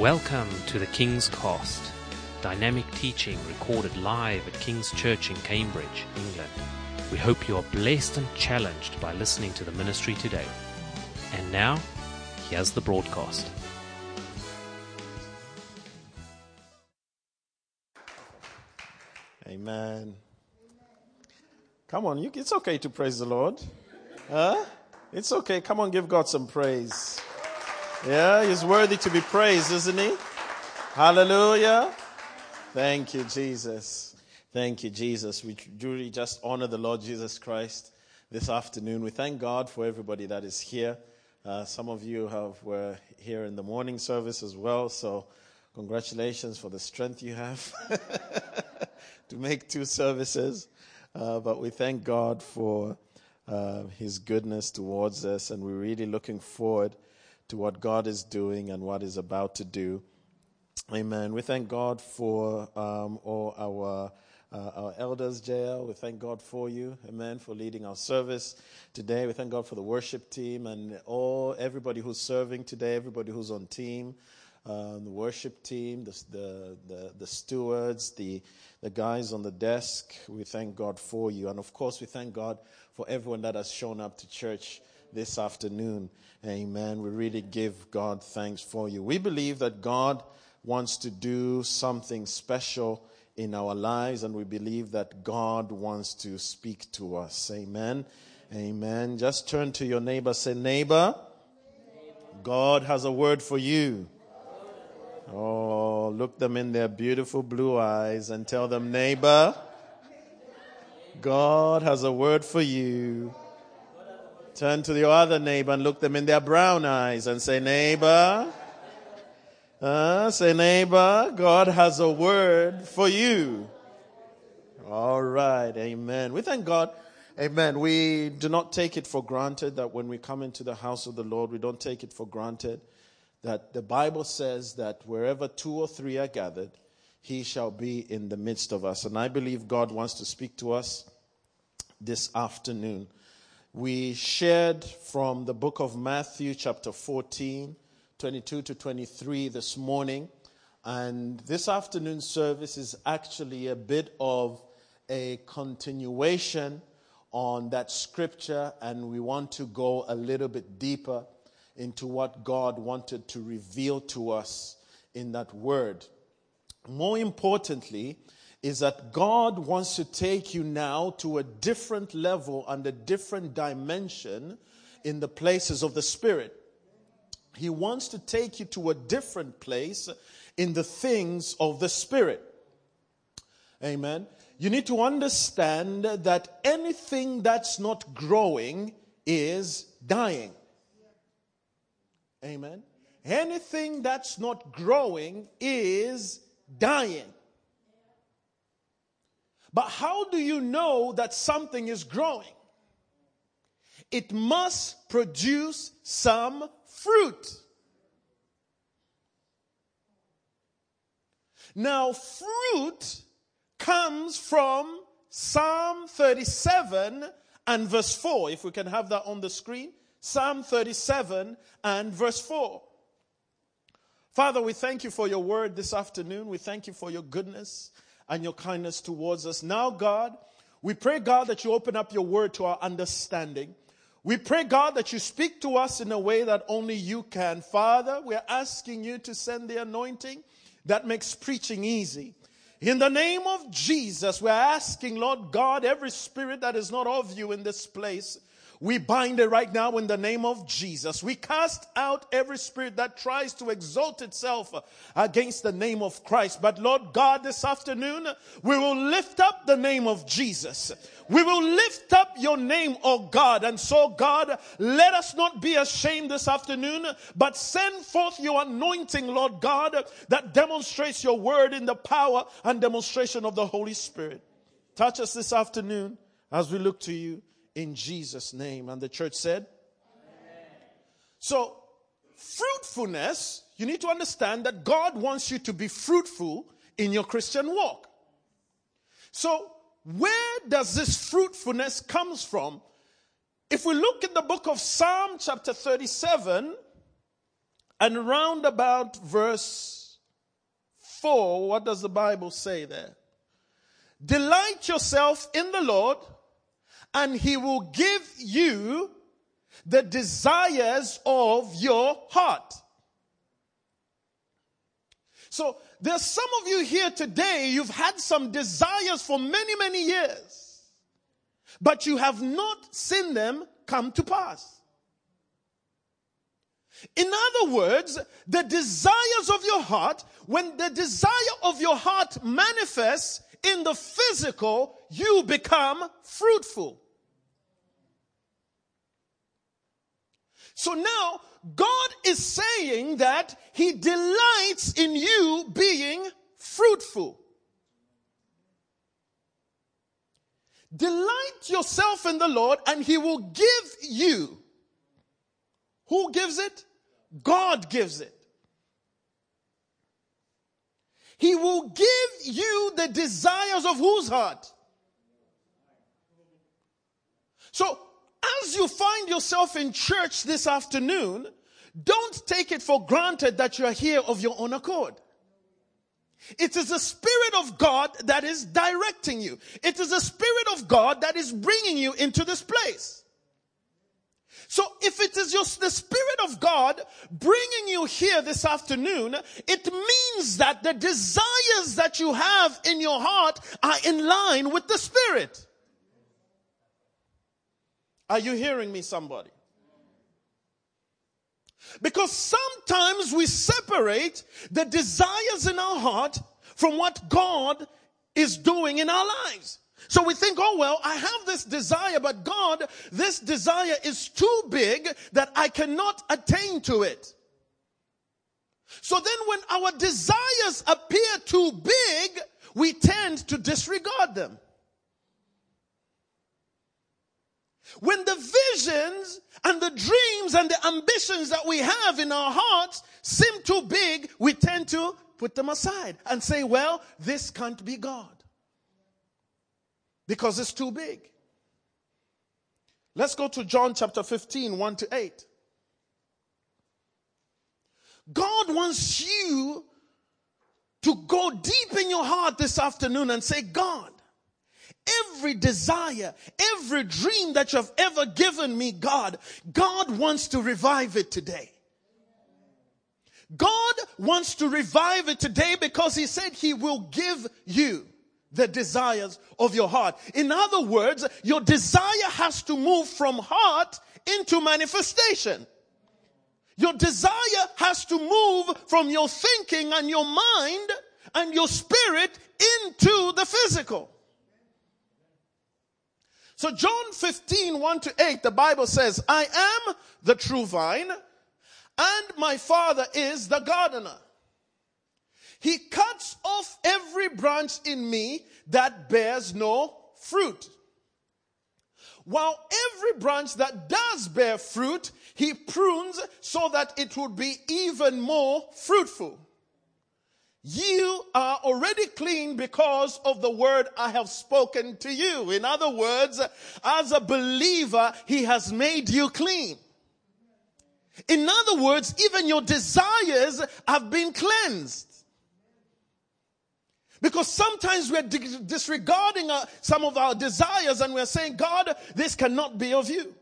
Welcome to the King's Cost, dynamic teaching recorded live at King's Church in Cambridge, England. We hope you are blessed and challenged by listening to the ministry today. And now, here's the broadcast. Amen. Come on, you, it's okay to praise the Lord. Huh? It's okay. Come on, give God some praise. Yeah, He's worthy to be praised, isn't He? Hallelujah. Thank you, Jesus. Thank you, Jesus. We truly just honor the Lord Jesus Christ this afternoon. We thank God for everybody that is here. Uh, some of you have were here in the morning service as well, so congratulations for the strength you have to make two services. Uh, but we thank God for uh, His goodness towards us, and we're really looking forward to what God is doing and what is about to do. Amen. We thank God for um, all our. Uh, our elders, JL, we thank God for you, amen, for leading our service today. We thank God for the worship team and all everybody who's serving today, everybody who's on team, um, the worship team, the, the, the, the stewards, the, the guys on the desk. We thank God for you. And of course, we thank God for everyone that has shown up to church this afternoon. Amen. We really give God thanks for you. We believe that God wants to do something special in our lives, and we believe that God wants to speak to us. Amen. Amen. Just turn to your neighbor, say, Neighbor, God has a word for you. Oh, look them in their beautiful blue eyes and tell them, Neighbor, God has a word for you. Turn to your other neighbor and look them in their brown eyes and say, Neighbor, uh, say, neighbor, God has a word for you. All right. Amen. We thank God. Amen. We do not take it for granted that when we come into the house of the Lord, we don't take it for granted that the Bible says that wherever two or three are gathered, he shall be in the midst of us. And I believe God wants to speak to us this afternoon. We shared from the book of Matthew, chapter 14 22 to 23 this morning. And this afternoon service is actually a bit of a continuation on that scripture, and we want to go a little bit deeper into what God wanted to reveal to us in that word. More importantly, is that God wants to take you now to a different level and a different dimension in the places of the Spirit. He wants to take you to a different place in the things of the Spirit. Amen. You need to understand that anything that's not growing is dying. Amen. Anything that's not growing is dying. But how do you know that something is growing? It must produce some fruit. Now, fruit comes from Psalm 37 and verse 4. If we can have that on the screen. Psalm 37 and verse 4. Father, we thank you for your word this afternoon. We thank you for your goodness and your kindness towards us. Now, God, we pray, God, that you open up your word to our understanding. We pray, God, that you speak to us in a way that only you can. Father, we're asking you to send the anointing that makes preaching easy. In the name of Jesus, we're asking, Lord God, every spirit that is not of you in this place, we bind it right now in the name of Jesus. We cast out every spirit that tries to exalt itself against the name of Christ. But Lord God, this afternoon, we will lift up the name of Jesus. We will lift up your name, oh God. And so, God, let us not be ashamed this afternoon, but send forth your anointing, Lord God, that demonstrates your word in the power and demonstration of the Holy Spirit. Touch us this afternoon as we look to you in Jesus' name. And the church said, Amen. So, fruitfulness, you need to understand that God wants you to be fruitful in your Christian walk. So, where does this fruitfulness comes from? If we look in the book of Psalm chapter 37 and round about verse 4, what does the Bible say there? Delight yourself in the Lord, and he will give you the desires of your heart. So there's some of you here today, you've had some desires for many, many years, but you have not seen them come to pass. In other words, the desires of your heart, when the desire of your heart manifests in the physical, you become fruitful. So now, God is saying that He delights in you being fruitful. Delight yourself in the Lord, and He will give you. Who gives it? God gives it. He will give you the desires of whose heart? So, as you find yourself in church this afternoon, don't take it for granted that you are here of your own accord. It is the Spirit of God that is directing you. It is the Spirit of God that is bringing you into this place. So if it is just the Spirit of God bringing you here this afternoon, it means that the desires that you have in your heart are in line with the Spirit. Are you hearing me, somebody? Because sometimes we separate the desires in our heart from what God is doing in our lives. So we think, oh well, I have this desire, but God, this desire is too big that I cannot attain to it. So then when our desires appear too big, we tend to disregard them. When the visions and the dreams and the ambitions that we have in our hearts seem too big, we tend to put them aside and say, well, this can't be God because it's too big. Let's go to John chapter 15, 1 to 8. God wants you to go deep in your heart this afternoon and say, God, every desire, every dream that you have ever given me, God, God wants to revive it today. God wants to revive it today because He said He will give you the desires of your heart. In other words, your desire has to move from heart into manifestation. Your desire has to move from your thinking and your mind and your spirit into the physical. So John 15, 1 to 8, the Bible says, I am the true vine and my father is the gardener. He cuts off every branch in me that bears no fruit. While every branch that does bear fruit, he prunes so that it would be even more fruitful. You are already clean because of the word I have spoken to you. In other words, as a believer, he has made you clean. In other words, even your desires have been cleansed. Because sometimes we're disregarding uh, some of our desires and we're saying, God, this cannot be of you.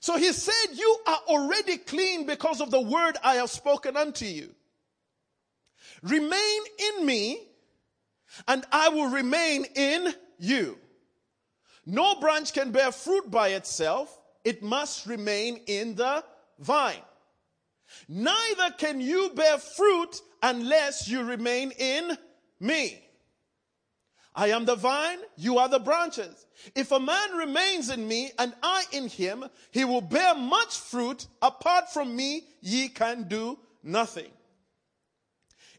So he said, You are already clean because of the word I have spoken unto you. Remain in me, and I will remain in you. No branch can bear fruit by itself, it must remain in the vine. Neither can you bear fruit unless you remain in me. I am the vine, you are the branches. If a man remains in me and I in him, he will bear much fruit. Apart from me, ye can do nothing.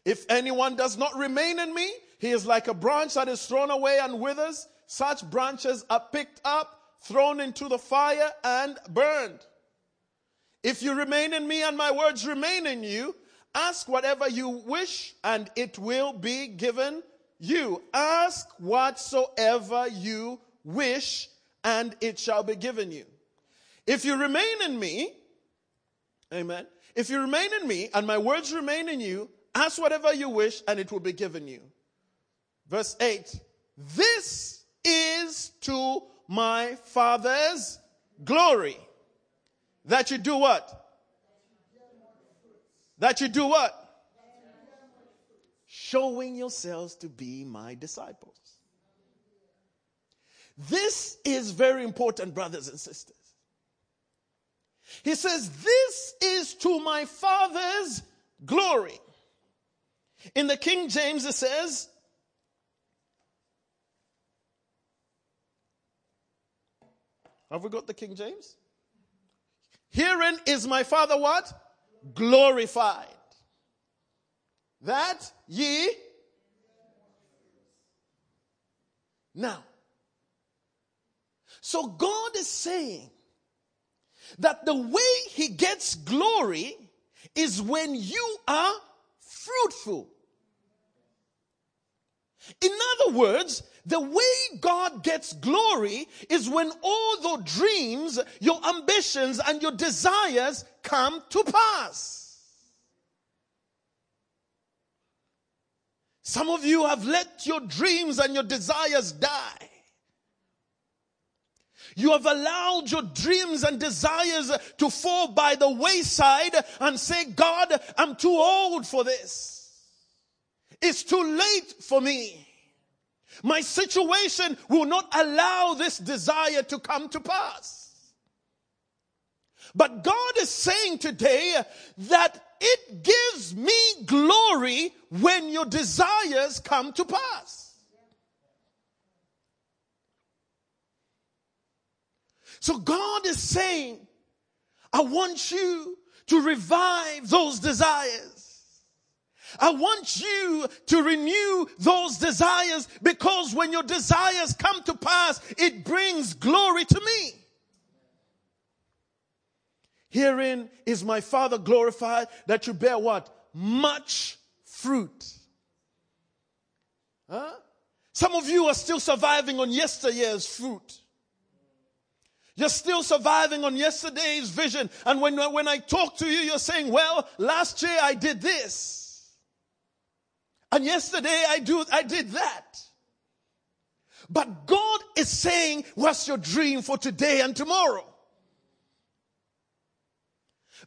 If anyone does not remain in me, he is like a branch that is thrown away and withers. Such branches are picked up, thrown into the fire, and burned. If you remain in me and my words remain in you, Ask whatever you wish, and it will be given you. Ask whatsoever you wish, and it shall be given you. If you remain in me, Amen. If you remain in me and my words remain in you, ask whatever you wish and it will be given you. Verse 8. This is to my Father's glory. That you do what? That you do what? Showing yourselves to be my disciples. This is very important, brothers and sisters. He says, This is to my Father's glory. In the King James, it says, Have we got the King James? Herein is my Father what? Glorified. That ye. Now, so God is saying that the way He gets glory is when you are fruitful. In other words, the way God gets glory is when all the dreams, your ambitions, and your desires come to pass. Some of you have let your dreams and your desires die. You have allowed your dreams and desires to fall by the wayside and say, God, I'm too old for this. It's too late for me. My situation will not allow this desire to come to pass. But God is saying today that it gives me glory when your desires come to pass. So God is saying, I want you to revive those desires. I want you to renew those desires because when your desires come to pass, it brings glory to me. Herein is my Father glorified that you bear what? Much fruit. Huh? Some of you are still surviving on yesteryear's fruit. You're still surviving on yesterday's vision. And when, when I talk to you, you're saying, well, last year I did this. And yesterday I do, I did that. But God is saying, what's your dream for today and tomorrow?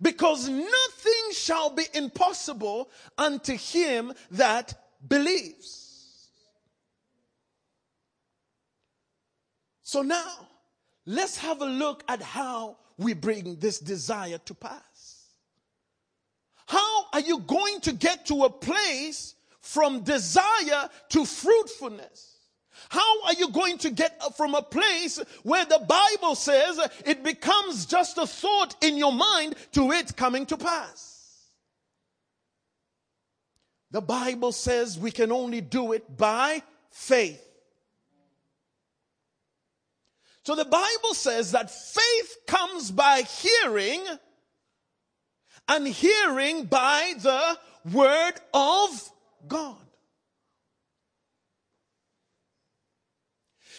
Because nothing shall be impossible unto him that believes. So now, Let's have a look at how we bring this desire to pass. How are you going to get to a place from desire to fruitfulness? How are you going to get from a place where the Bible says it becomes just a thought in your mind to it coming to pass? The Bible says we can only do it by faith. So the Bible says that faith comes by hearing and hearing by the word of God.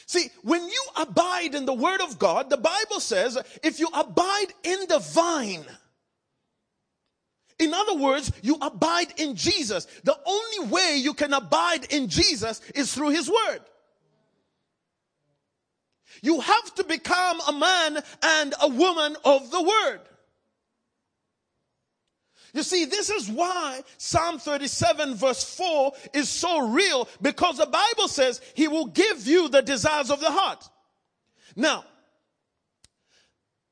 See, when you abide in the word of God, the Bible says if you abide in the vine, in other words, you abide in Jesus. The only way you can abide in Jesus is through his word. You have to become a man and a woman of the word. You see, this is why Psalm 37 verse 4 is so real because the Bible says he will give you the desires of the heart. Now,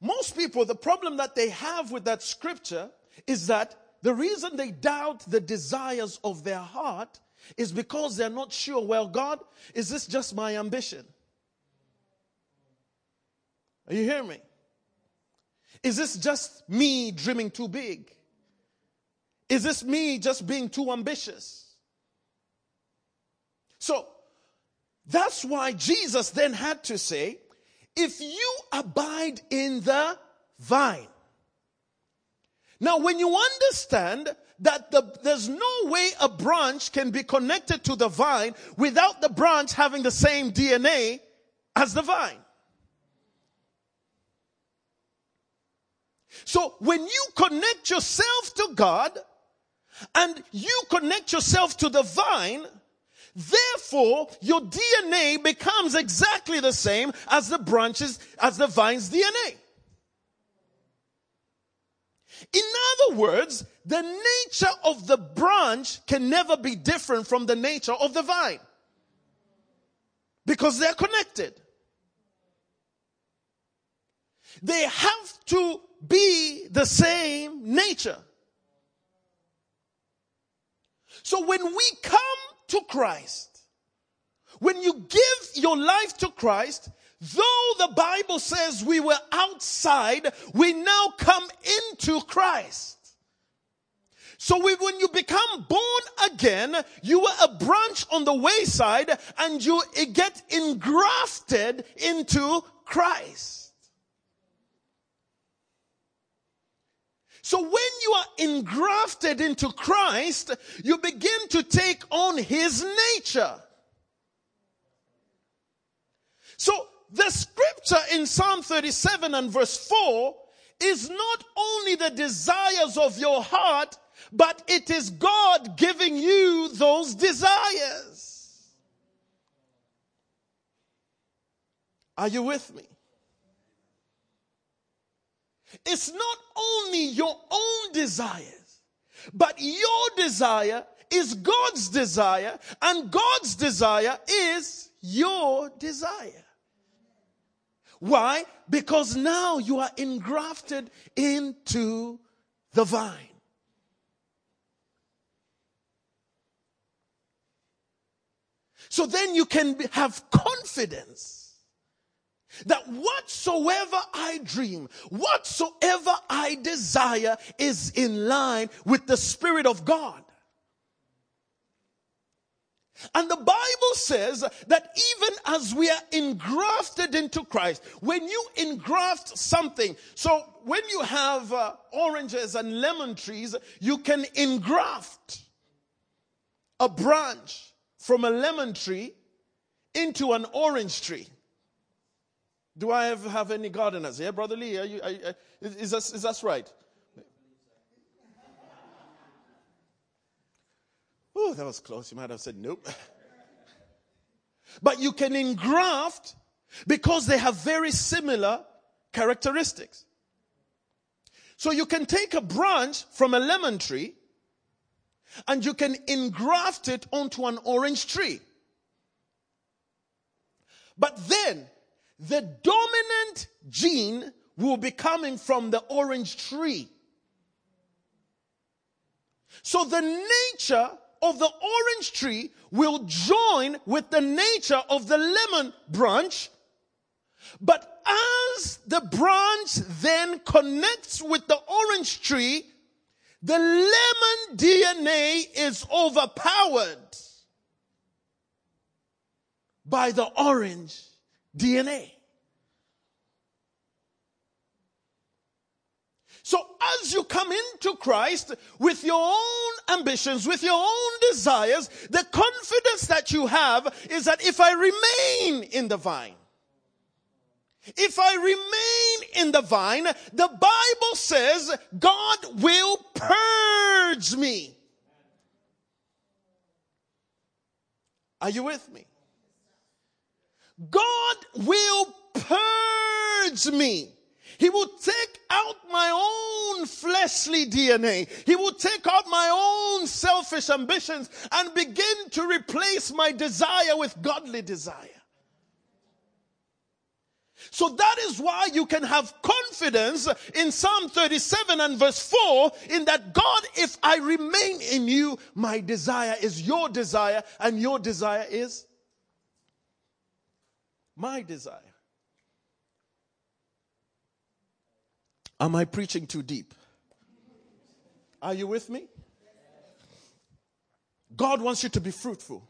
most people, the problem that they have with that scripture is that the reason they doubt the desires of their heart is because they're not sure, well, God, is this just my ambition? Are you hearing me? Is this just me dreaming too big? Is this me just being too ambitious? So that's why Jesus then had to say, if you abide in the vine. Now, when you understand that the, there's no way a branch can be connected to the vine without the branch having the same DNA as the vine. So when you connect yourself to God and you connect yourself to the vine, therefore your DNA becomes exactly the same as the branches, as the vine's DNA. In other words, the nature of the branch can never be different from the nature of the vine because they're connected. They have to be the same nature. So when we come to Christ, when you give your life to Christ, though the Bible says we were outside, we now come into Christ. So we, when you become born again, you were a branch on the wayside and you get engrafted into Christ. So when you are engrafted into Christ, you begin to take on His nature. So the scripture in Psalm 37 and verse 4 is not only the desires of your heart, but it is God giving you those desires. Are you with me? It's not only your own desires, but your desire is God's desire, and God's desire is your desire. Why? Because now you are engrafted into the vine. So then you can have confidence that whatsoever I dream, whatsoever I desire is in line with the Spirit of God. And the Bible says that even as we are engrafted into Christ, when you engraft something, so when you have uh, oranges and lemon trees, you can engraft a branch from a lemon tree into an orange tree. Do I have, have any gardeners here? Brother Lee, are you, are, uh, is, that, is that right? Oh, that was close. You might have said nope. But you can engraft because they have very similar characteristics. So you can take a branch from a lemon tree and you can engraft it onto an orange tree. But then the dominant gene will be coming from the orange tree. So the nature of the orange tree will join with the nature of the lemon branch. But as the branch then connects with the orange tree, the lemon DNA is overpowered by the orange DNA. So as you come into Christ with your own ambitions, with your own desires, the confidence that you have is that if I remain in the vine, if I remain in the vine, the Bible says God will purge me. Are you with me? God will purge me. He will take out my own fleshly DNA. He will take out my own selfish ambitions and begin to replace my desire with godly desire. So that is why you can have confidence in Psalm 37 and verse 4 in that God, if I remain in you, my desire is your desire and your desire is my desire. Am I preaching too deep? Are you with me? God wants you to be fruitful.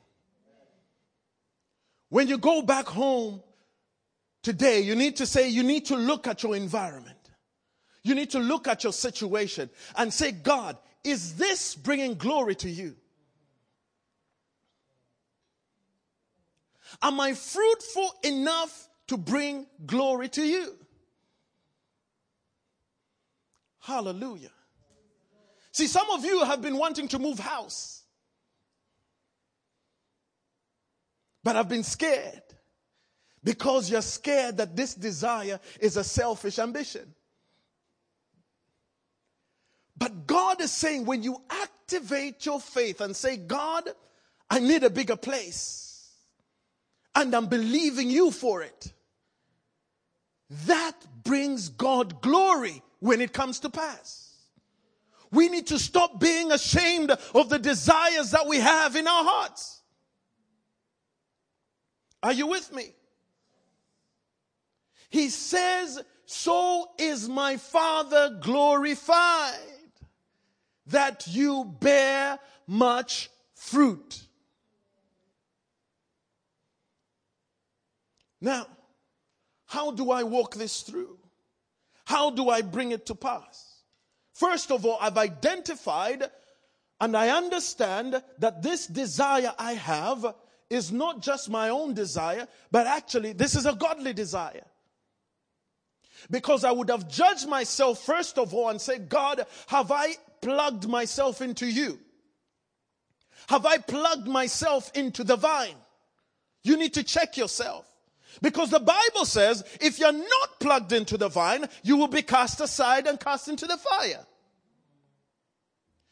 When you go back home today, you need to say, you need to look at your environment. You need to look at your situation and say, God, is this bringing glory to you? Am I fruitful enough to bring glory to you? Hallelujah. See, some of you have been wanting to move house, but have been scared because you're scared that this desire is a selfish ambition. But God is saying when you activate your faith and say, God, I need a bigger place, and I'm believing you for it, that brings God glory when it comes to pass. We need to stop being ashamed of the desires that we have in our hearts. Are you with me? He says, So is my Father glorified, that you bear much fruit. Now, how do I walk this through? How do I bring it to pass? First of all, I've identified and I understand that this desire I have is not just my own desire, but actually this is a godly desire. Because I would have judged myself first of all and said, God, have I plugged myself into you? Have I plugged myself into the vine? You need to check yourself. Because the Bible says if you're not plugged into the vine, you will be cast aside and cast into the fire.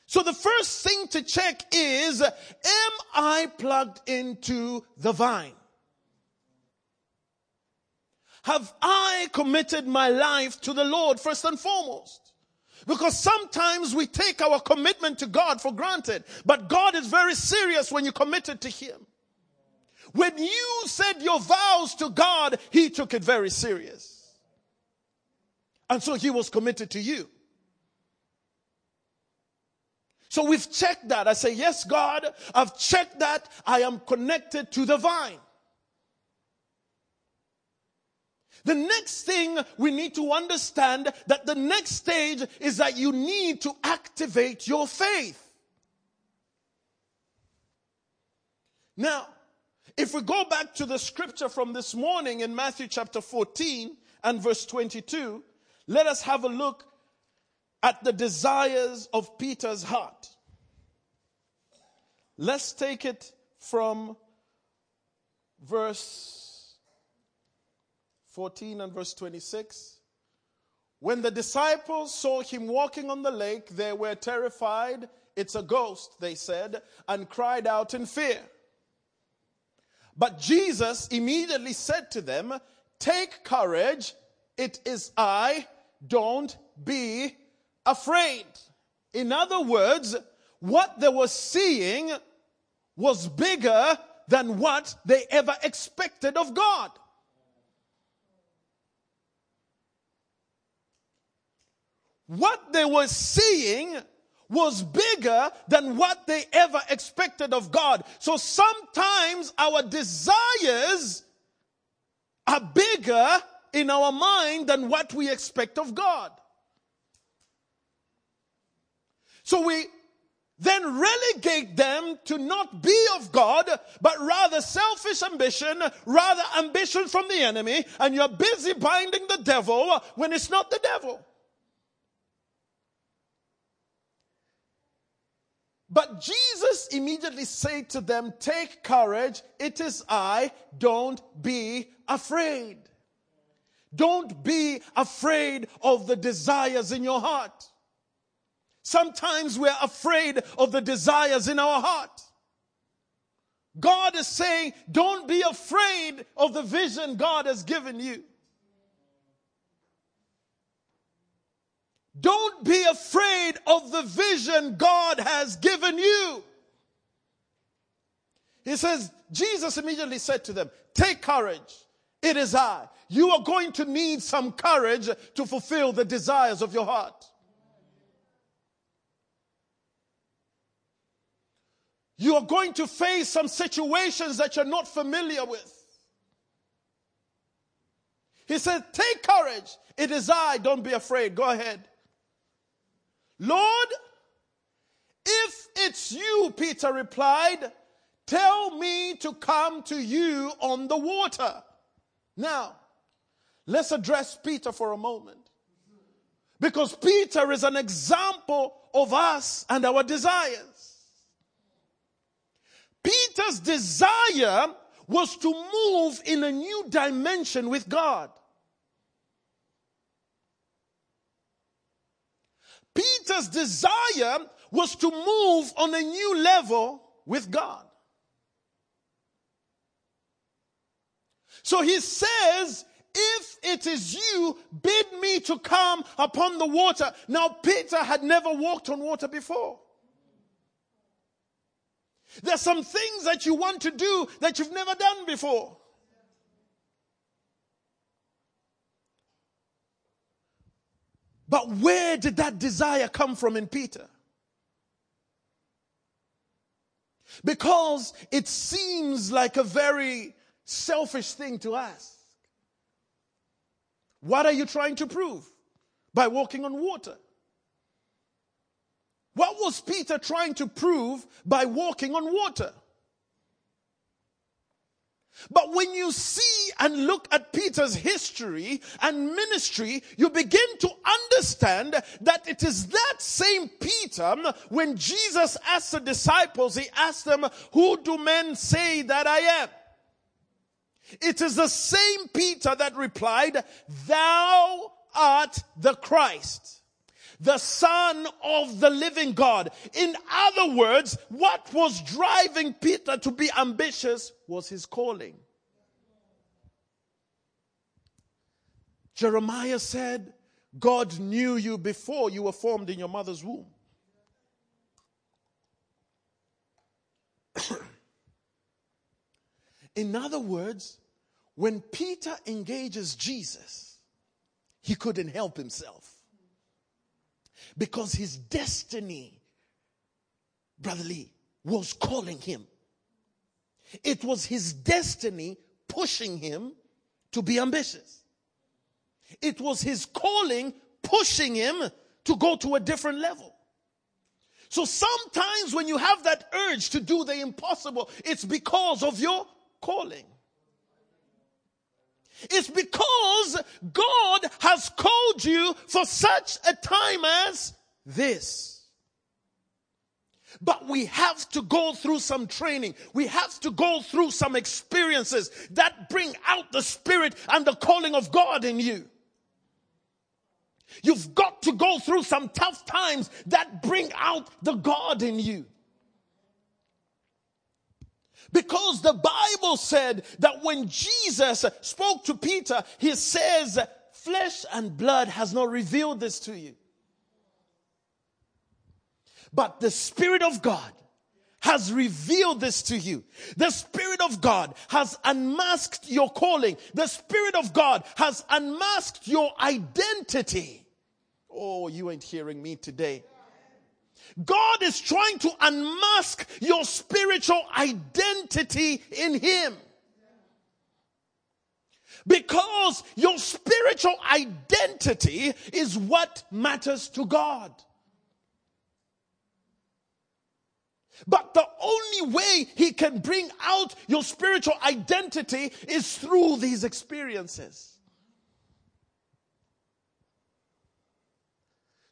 So the first thing to check is, am I plugged into the vine? Have I committed my life to the Lord first and foremost? Because sometimes we take our commitment to God for granted, but God is very serious when you commit it to Him. When you said your vows to God, He took it very serious. And so He was committed to you. So we've checked that. I say, Yes, God, I've checked that. I am connected to the vine. The next thing we need to understand that the next stage is that you need to activate your faith. Now, if we go back to the scripture from this morning in Matthew chapter 14 and verse 22, let us have a look at the desires of Peter's heart. Let's take it from verse 14 and verse 26. When the disciples saw him walking on the lake, they were terrified. It's a ghost, they said, and cried out in fear. But Jesus immediately said to them, Take courage, it is I, don't be afraid. In other words, what they were seeing was bigger than what they ever expected of God. What they were seeing was bigger than what they ever expected of God. So sometimes our desires are bigger in our mind than what we expect of God. So we then relegate them to not be of God, but rather selfish ambition, rather ambition from the enemy, and you're busy binding the devil when it's not the devil. But Jesus immediately said to them, Take courage, it is I, don't be afraid. Don't be afraid of the desires in your heart. Sometimes we're afraid of the desires in our heart. God is saying, don't be afraid of the vision God has given you. Don't be afraid of the vision God has given you. He says, Jesus immediately said to them, Take courage. It is I. You are going to need some courage to fulfill the desires of your heart. You are going to face some situations that you're not familiar with. He said, Take courage. It is I. Don't be afraid. Go ahead. Lord, if it's you, Peter replied, tell me to come to you on the water. Now, let's address Peter for a moment. Because Peter is an example of us and our desires. Peter's desire was to move in a new dimension with God. Peter's desire was to move on a new level with God. So he says, if it is you, bid me to come upon the water. Now, Peter had never walked on water before. There's some things that you want to do that you've never done before. But where did that desire come from in Peter? Because it seems like a very selfish thing to ask. What are you trying to prove by walking on water? What was Peter trying to prove by walking on water? But when you see and look at Peter's history and ministry, you begin to understand that it is that same Peter um, when Jesus asked the disciples, he asked them, Who do men say that I am? It is the same Peter that replied, Thou art the Christ the son of the living God. In other words, what was driving Peter to be ambitious was his calling. Jeremiah said, God knew you before you were formed in your mother's womb. in other words, when Peter engages Jesus, he couldn't help himself. Because his destiny, Brother Lee, was calling him. It was his destiny pushing him to be ambitious. It was his calling pushing him to go to a different level. So sometimes when you have that urge to do the impossible, it's because of your calling. It's because God has called you for such a time as this. But we have to go through some training. We have to go through some experiences that bring out the spirit and the calling of God in you. You've got to go through some tough times that bring out the God in you. Because the Bible said that when Jesus spoke to Peter, he says, flesh and blood has not revealed this to you. But the Spirit of God has revealed this to you. The Spirit of God has unmasked your calling. The Spirit of God has unmasked your identity. Oh, you ain't hearing me today. God is trying to unmask your spiritual identity in Him. Because your spiritual identity is what matters to God. But the only way He can bring out your spiritual identity is through these experiences.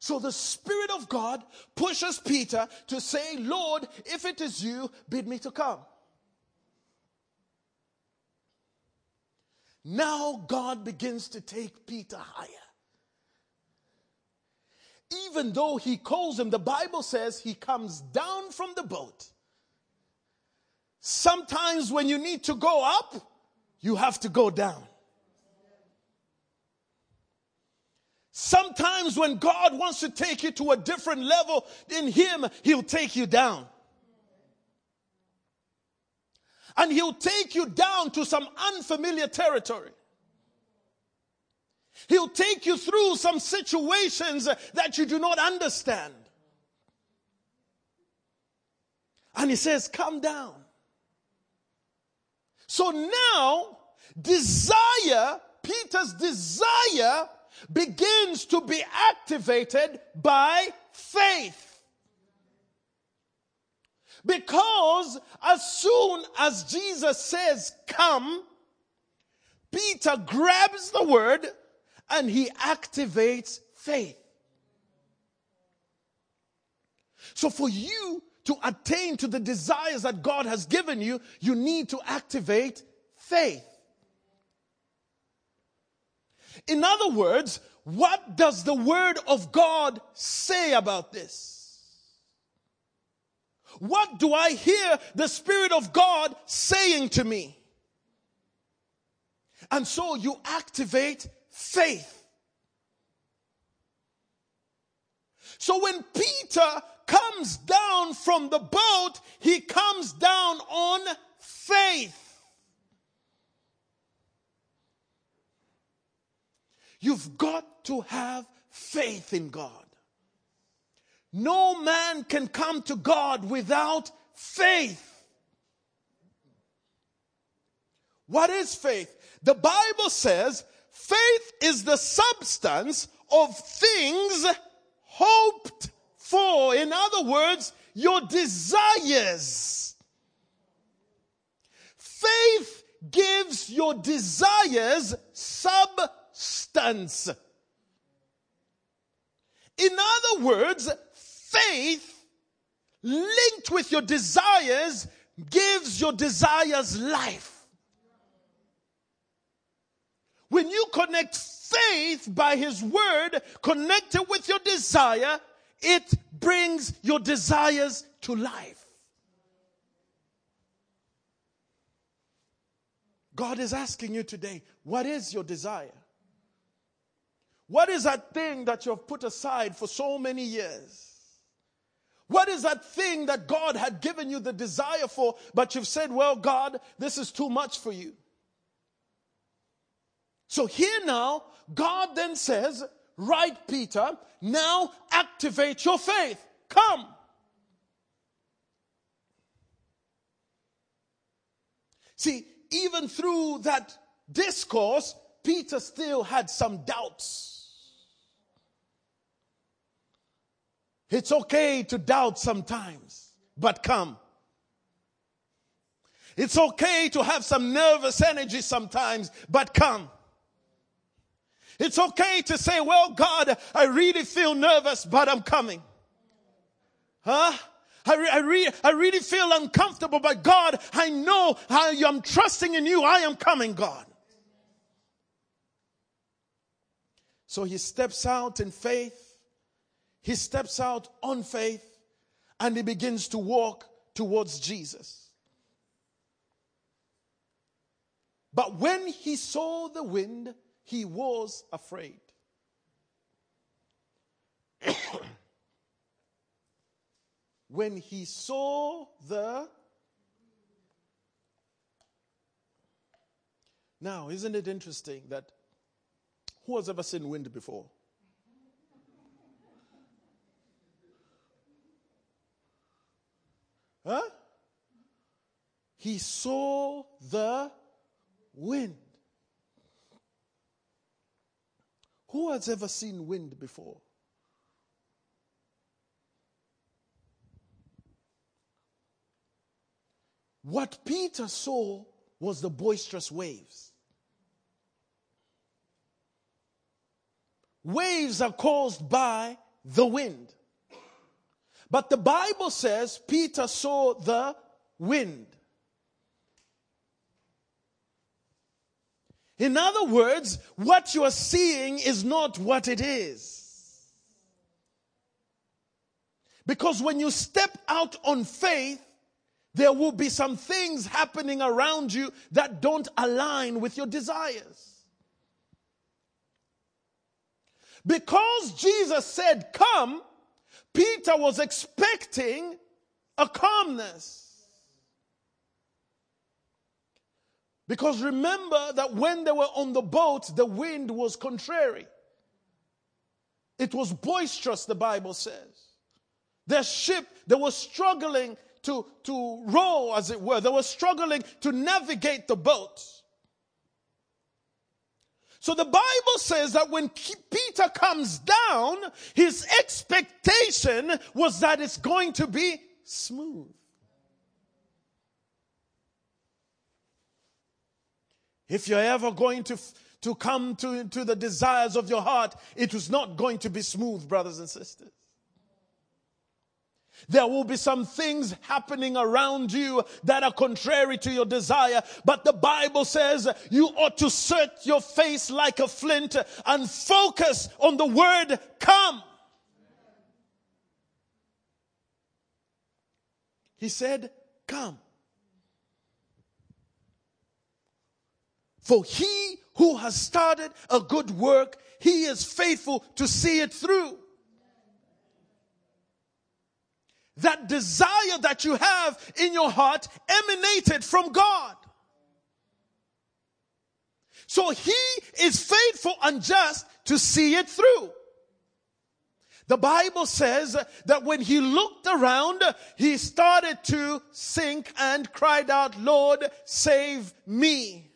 So the Spirit of God pushes Peter to say, Lord, if it is you, bid me to come. Now God begins to take Peter higher. Even though he calls him, the Bible says he comes down from the boat. Sometimes when you need to go up, you have to go down. Sometimes when God wants to take you to a different level in Him, He'll take you down. And He'll take you down to some unfamiliar territory. He'll take you through some situations that you do not understand. And He says, Come down. So now, desire, Peter's desire begins to be activated by faith. Because as soon as Jesus says, come, Peter grabs the word and he activates faith. So for you to attain to the desires that God has given you, you need to activate faith. In other words, what does the word of God say about this? What do I hear the Spirit of God saying to me? And so you activate faith. So when Peter comes down from the boat, he comes down on faith. You've got to have faith in God. No man can come to God without faith. What is faith? The Bible says faith is the substance of things hoped for. In other words, your desires. Faith gives your desires substance. In other words, faith linked with your desires gives your desires life. When you connect faith by His Word, connected with your desire, it brings your desires to life. God is asking you today, what is your desire? What is that thing that you have put aside for so many years? What is that thing that God had given you the desire for, but you've said, well, God, this is too much for you? So here now, God then says, right, Peter, now activate your faith. Come. See, even through that discourse, Peter still had some doubts. It's okay to doubt sometimes, but come. It's okay to have some nervous energy sometimes, but come. It's okay to say, well, God, I really feel nervous, but I'm coming. Huh? I, re- I, re- I really feel uncomfortable, but God, I know I am trusting in you. I am coming, God. So he steps out in faith. He steps out on faith and he begins to walk towards Jesus. But when he saw the wind, he was afraid. when he saw the. Now, isn't it interesting that who has ever seen wind before? Huh? He saw the wind. Who has ever seen wind before? What Peter saw was the boisterous waves. Waves are caused by the wind. But the Bible says Peter saw the wind. In other words, what you are seeing is not what it is. Because when you step out on faith, there will be some things happening around you that don't align with your desires. Because Jesus said, Come, Peter was expecting a calmness. Because remember that when they were on the boat, the wind was contrary. It was boisterous, the Bible says. Their ship, they were struggling to, to row, as it were. They were struggling to navigate the boat. So the Bible says that when Peter comes down, his expectation was that it's going to be smooth. If you're ever going to, to come to, to the desires of your heart, it was not going to be smooth, brothers and sisters. There will be some things happening around you that are contrary to your desire. But the Bible says you ought to set your face like a flint and focus on the word come. He said, come. For he who has started a good work, he is faithful to see it through. That desire that you have in your heart emanated from God. So he is faithful and just to see it through. The Bible says that when he looked around, he started to sink and cried out, Lord, save me.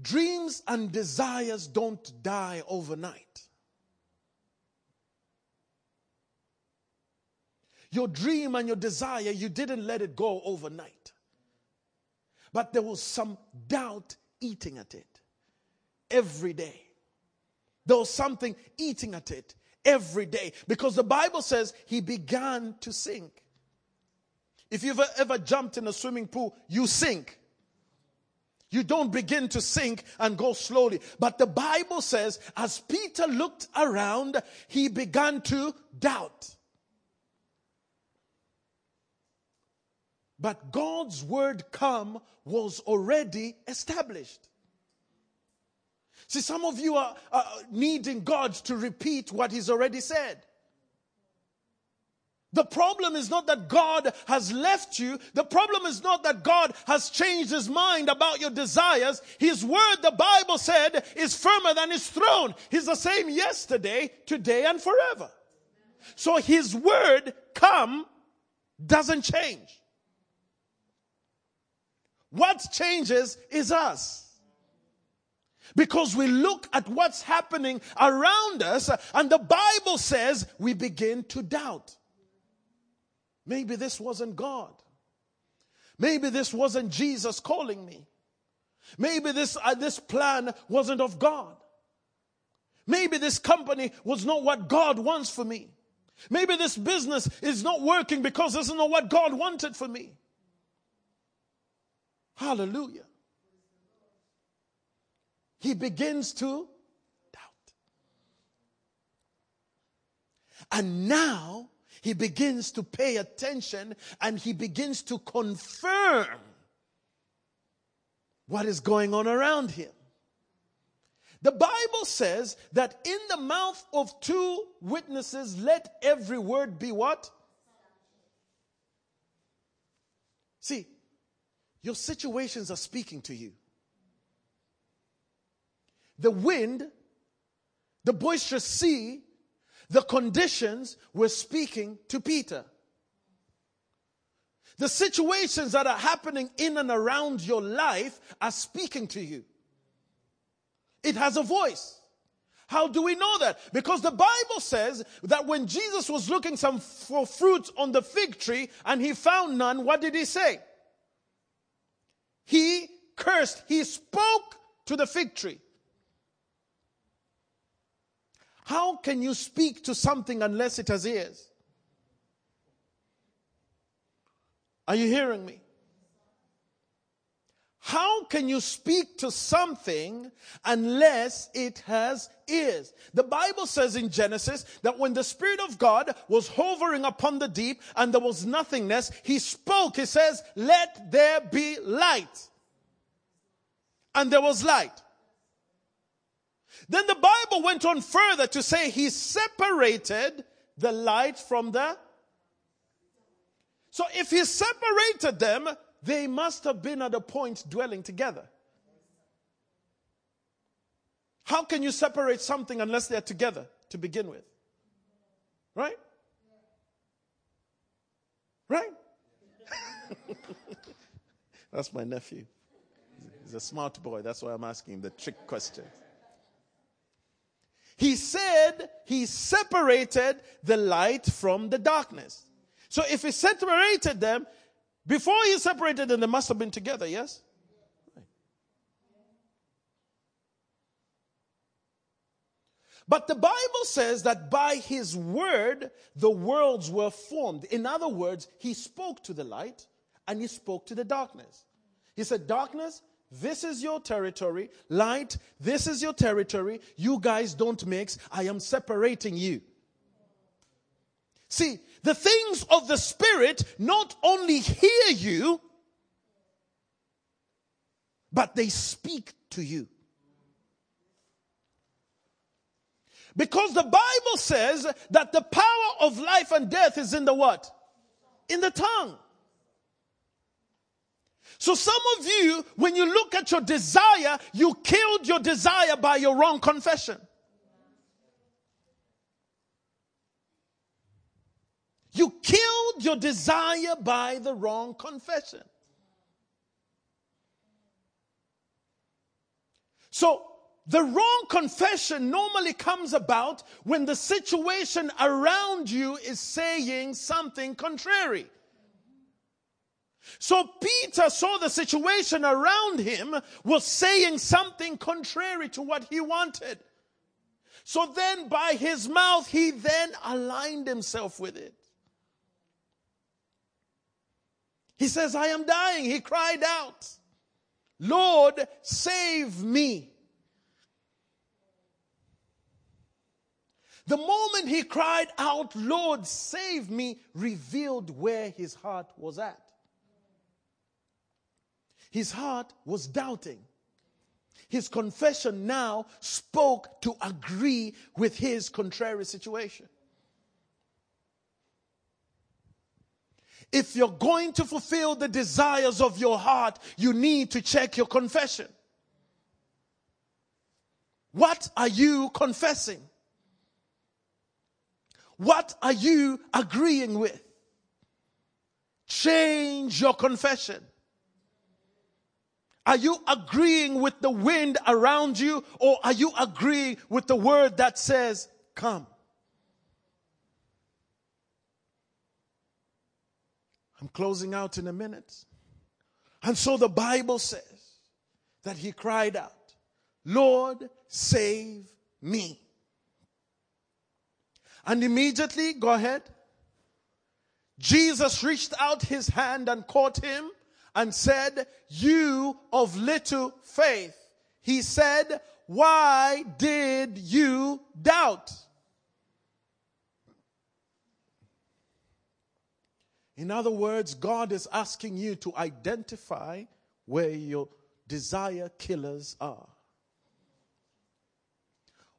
Dreams and desires don't die overnight. Your dream and your desire, you didn't let it go overnight. But there was some doubt eating at it every day. There was something eating at it every day because the Bible says he began to sink. If you've ever jumped in a swimming pool, you sink. You don't begin to sink and go slowly. But the Bible says, as Peter looked around, he began to doubt. But God's word come was already established. See, some of you are, are needing God to repeat what He's already said. The problem is not that God has left you. The problem is not that God has changed his mind about your desires. His word, the Bible said, is firmer than his throne. He's the same yesterday, today, and forever. So his word, come, doesn't change. What changes is us. Because we look at what's happening around us, and the Bible says we begin to doubt. Maybe this wasn't God. Maybe this wasn't Jesus calling me. Maybe this, uh, this plan wasn't of God. Maybe this company was not what God wants for me. Maybe this business is not working because this is not what God wanted for me. Hallelujah. He begins to doubt. And now he begins to pay attention and he begins to confirm what is going on around him. The Bible says that in the mouth of two witnesses, let every word be what? See, your situations are speaking to you. The wind, the boisterous sea, the conditions were speaking to Peter. The situations that are happening in and around your life are speaking to you. It has a voice. How do we know that? Because the Bible says that when Jesus was looking some for fruit on the fig tree and he found none, what did he say? He cursed. He spoke to the fig tree. How can you speak to something unless it has ears? Are you hearing me? How can you speak to something unless it has ears? The Bible says in Genesis that when the Spirit of God was hovering upon the deep and there was nothingness, He spoke. He says, let there be light. And there was light. Then the Bible went on further to say He separated the light from the so if he separated them, they must have been at a point dwelling together. How can you separate something unless they're together to begin with? Right? Right? That's my nephew. He's a smart boy. That's why I'm asking the trick question. He said he separated the light from the darkness. So if he separated them, before he separated them, they must have been together, yes? But the Bible says that by his word, the worlds were formed. In other words, he spoke to the light and he spoke to the darkness. He said, Darkness, this is your territory. Light, this is your territory. You guys don't mix. I am separating you. See, the things of the Spirit not only hear you, but they speak to you. Because the Bible says that the power of life and death is in the what? In the tongue. So some of you, when you look at your desire, you killed your desire by your wrong confession. You killed your desire by the wrong confession. So the wrong confession normally comes about when the situation around you is saying something contrary. So Peter saw the situation around him was saying something contrary to what he wanted. So then by his mouth, he then aligned himself with it. He says, I am dying. He cried out, Lord, save me. The moment he cried out, Lord, save me, revealed where his heart was at. His heart was doubting. His confession now spoke to agree with his contrary situation. If you're going to fulfill the desires of your heart, you need to check your confession. What are you confessing? What are you agreeing with? Change your confession. Are you agreeing with the wind around you or are you agreeing with the word that says, come? I'm closing out in a minute. And so the Bible says that he cried out, Lord, save me. And immediately, go ahead. Jesus reached out his hand and caught him and said, You of little faith. He said, Why did you doubt? In other words, God is asking you to identify where your desire killers are.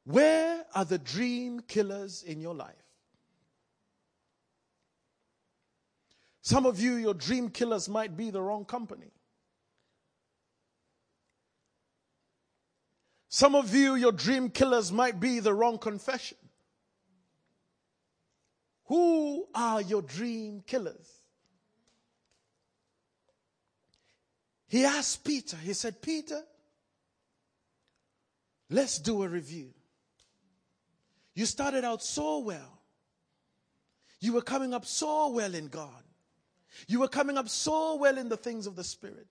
Where are the dream killers in your life? Some of you, your dream killers might be the wrong company. Some of you, your dream killers might be the wrong confession. Who are your dream killers? He asked Peter, he said, Peter, let's do a review. You started out so well. You were coming up so well in God. You were coming up so well in the things of the Spirit.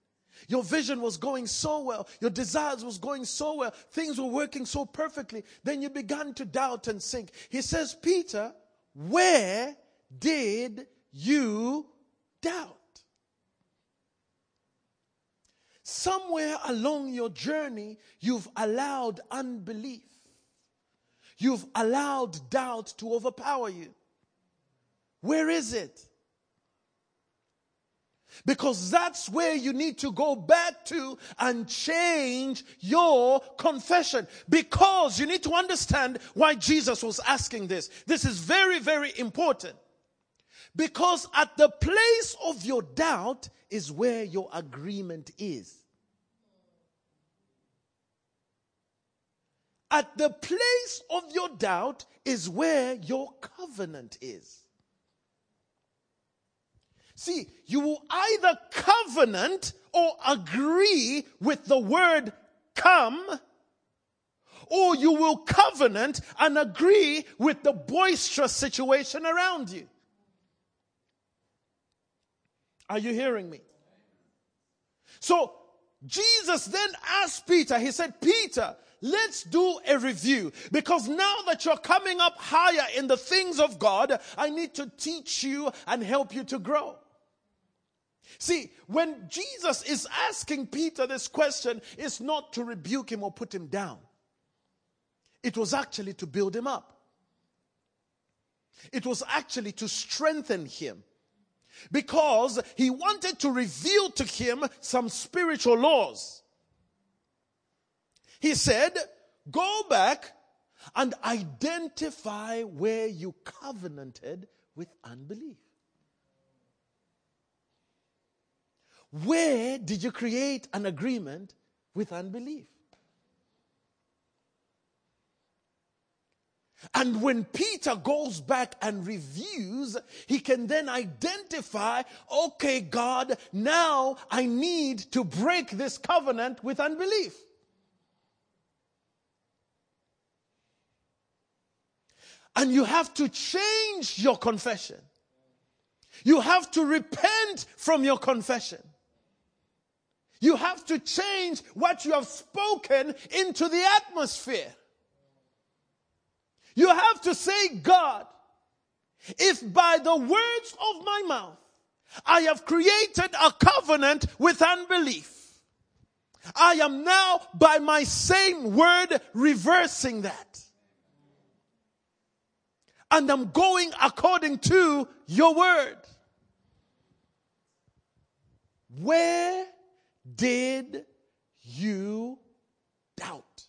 Your vision was going so well. Your desires was going so well. Things were working so perfectly. Then you began to doubt and sink. He says, Peter, where did you doubt? Somewhere along your journey, you've allowed unbelief You've allowed doubt to overpower you. Where is it? Because that's where you need to go back to and change your confession. Because you need to understand why Jesus was asking this. This is very, very important. Because at the place of your doubt is where your agreement is. At the place of your doubt is where your covenant is. See, you will either covenant or agree with the word come, or you will covenant and agree with the boisterous situation around you. Are you hearing me? So, Jesus then asked Peter, he said, Peter, let's do a review because now that you're coming up higher in the things of God, I need to teach you and help you to grow. See, when Jesus is asking Peter this question, it's not to rebuke him or put him down. It was actually to build him up. It was actually to strengthen him because he wanted to reveal to him some spiritual laws. He said, Go back and identify where you covenanted with unbelief. Where did you create an agreement with unbelief? And when Peter goes back and reviews, he can then identify, okay, God, now I need to break this covenant with unbelief. And you have to change your confession. You have to repent from your confession. You have to change what you have spoken into the atmosphere. You have to say, God, if by the words of my mouth I have created a covenant with unbelief, I am now by my same word reversing that. And I'm going according to your word. Where did you doubt?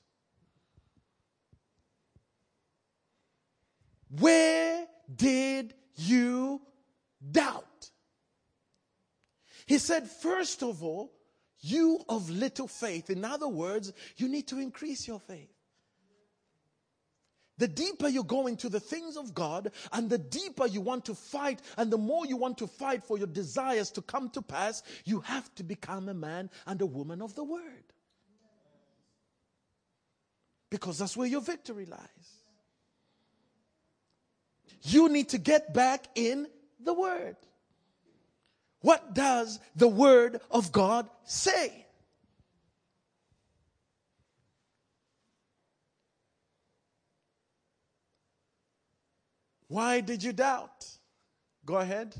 Where did you doubt? He said, first of all, you of little faith. In other words, you need to increase your faith. The deeper you go into the things of God, and the deeper you want to fight, and the more you want to fight for your desires to come to pass, you have to become a man and a woman of the Word. Because that's where your victory lies. You need to get back in the Word. What does the Word of God say? Why did you doubt? Go ahead.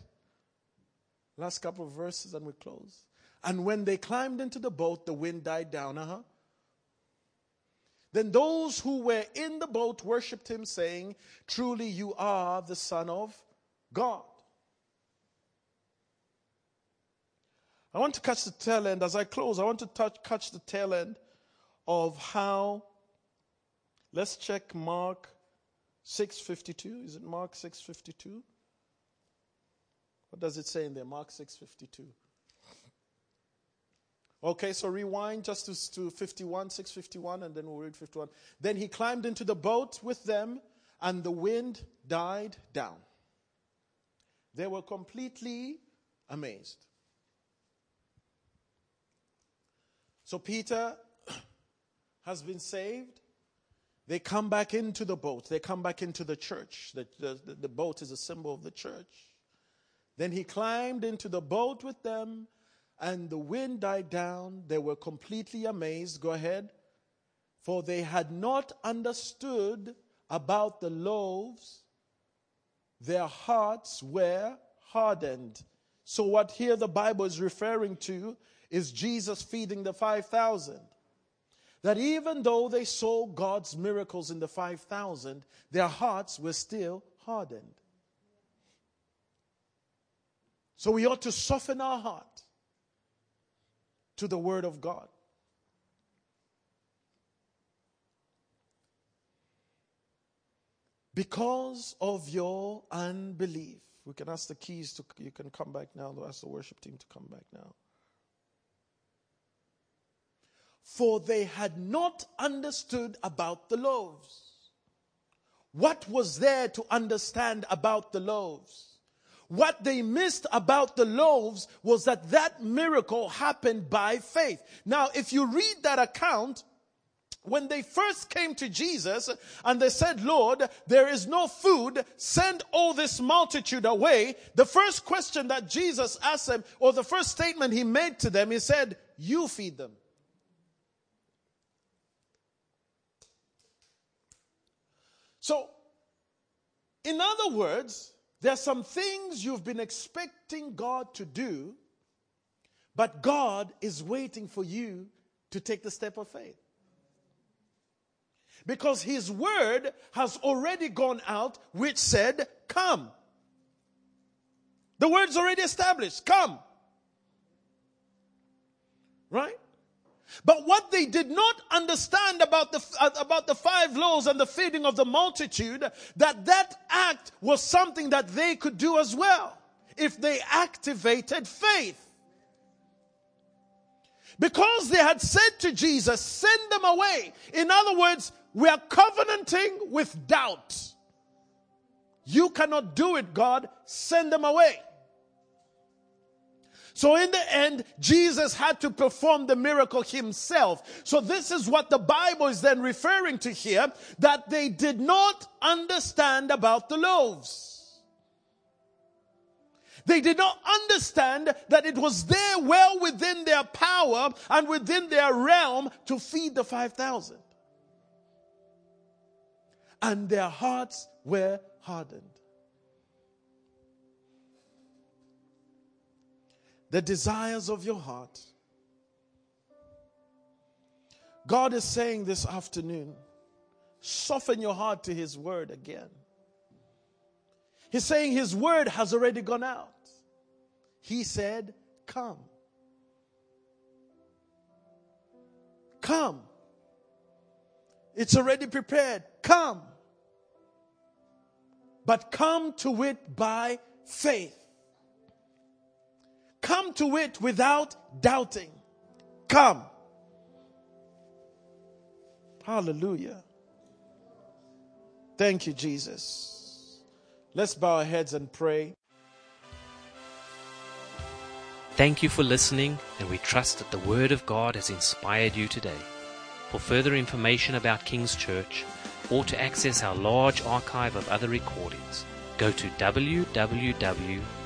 Last couple of verses and we close. And when they climbed into the boat, the wind died down. Uh huh. Then those who were in the boat worshipped him, saying, Truly you are the Son of God. I want to catch the tail end. As I close, I want to touch, catch the tail end of how. Let's check Mark 652. Is it Mark 652? What does it say in there? Mark 652. Okay, so rewind just to, to 51, 651, and then we'll read 51. Then he climbed into the boat with them, and the wind died down. They were completely amazed. So Peter has been saved. They come back into the boat. They come back into the church. The, the, the boat is a symbol of the church. Then he climbed into the boat with them and the wind died down. They were completely amazed. Go ahead. For they had not understood about the loaves, their hearts were hardened. So, what here the Bible is referring to is Jesus feeding the 5,000. That even though they saw God's miracles in the 5,000, their hearts were still hardened. So, we ought to soften our heart to the Word of God. Because of your unbelief. We can ask the keys to, you can come back now, ask the worship team to come back now. For they had not understood about the loaves. What was there to understand about the loaves? What they missed about the loaves was that that miracle happened by faith. Now, if you read that account, when they first came to Jesus and they said, Lord, there is no food, send all this multitude away. The first question that Jesus asked them, or the first statement he made to them, he said, You feed them. So, in other words, there are some things you've been expecting God to do, but God is waiting for you to take the step of faith. Because His word has already gone out, which said, Come. The word's already established. Come. Right? But what they did not understand about the, uh, about the five loaves and the feeding of the multitude, that that act was something that they could do as well if they activated faith. Because they had said to Jesus, send them away. In other words, we are covenanting with doubt. You cannot do it, God. Send them away. So in the end, Jesus had to perform the miracle himself. So this is what the Bible is then referring to here, that they did not understand about the loaves. They did not understand that it was there well within their power and within their realm to feed the 5,000. And their hearts were hardened. The desires of your heart. God is saying this afternoon, soften your heart to His word again. He's saying His word has already gone out. He said, Come. Come. It's already prepared. Come. But come to it by faith. Come to it without doubting. Come. Hallelujah. Thank you, Jesus. Let's bow our heads and pray. Thank you for listening, and we trust that the Word of God has inspired you today. For further information about King's Church, or to access our large archive of other recordings, go to www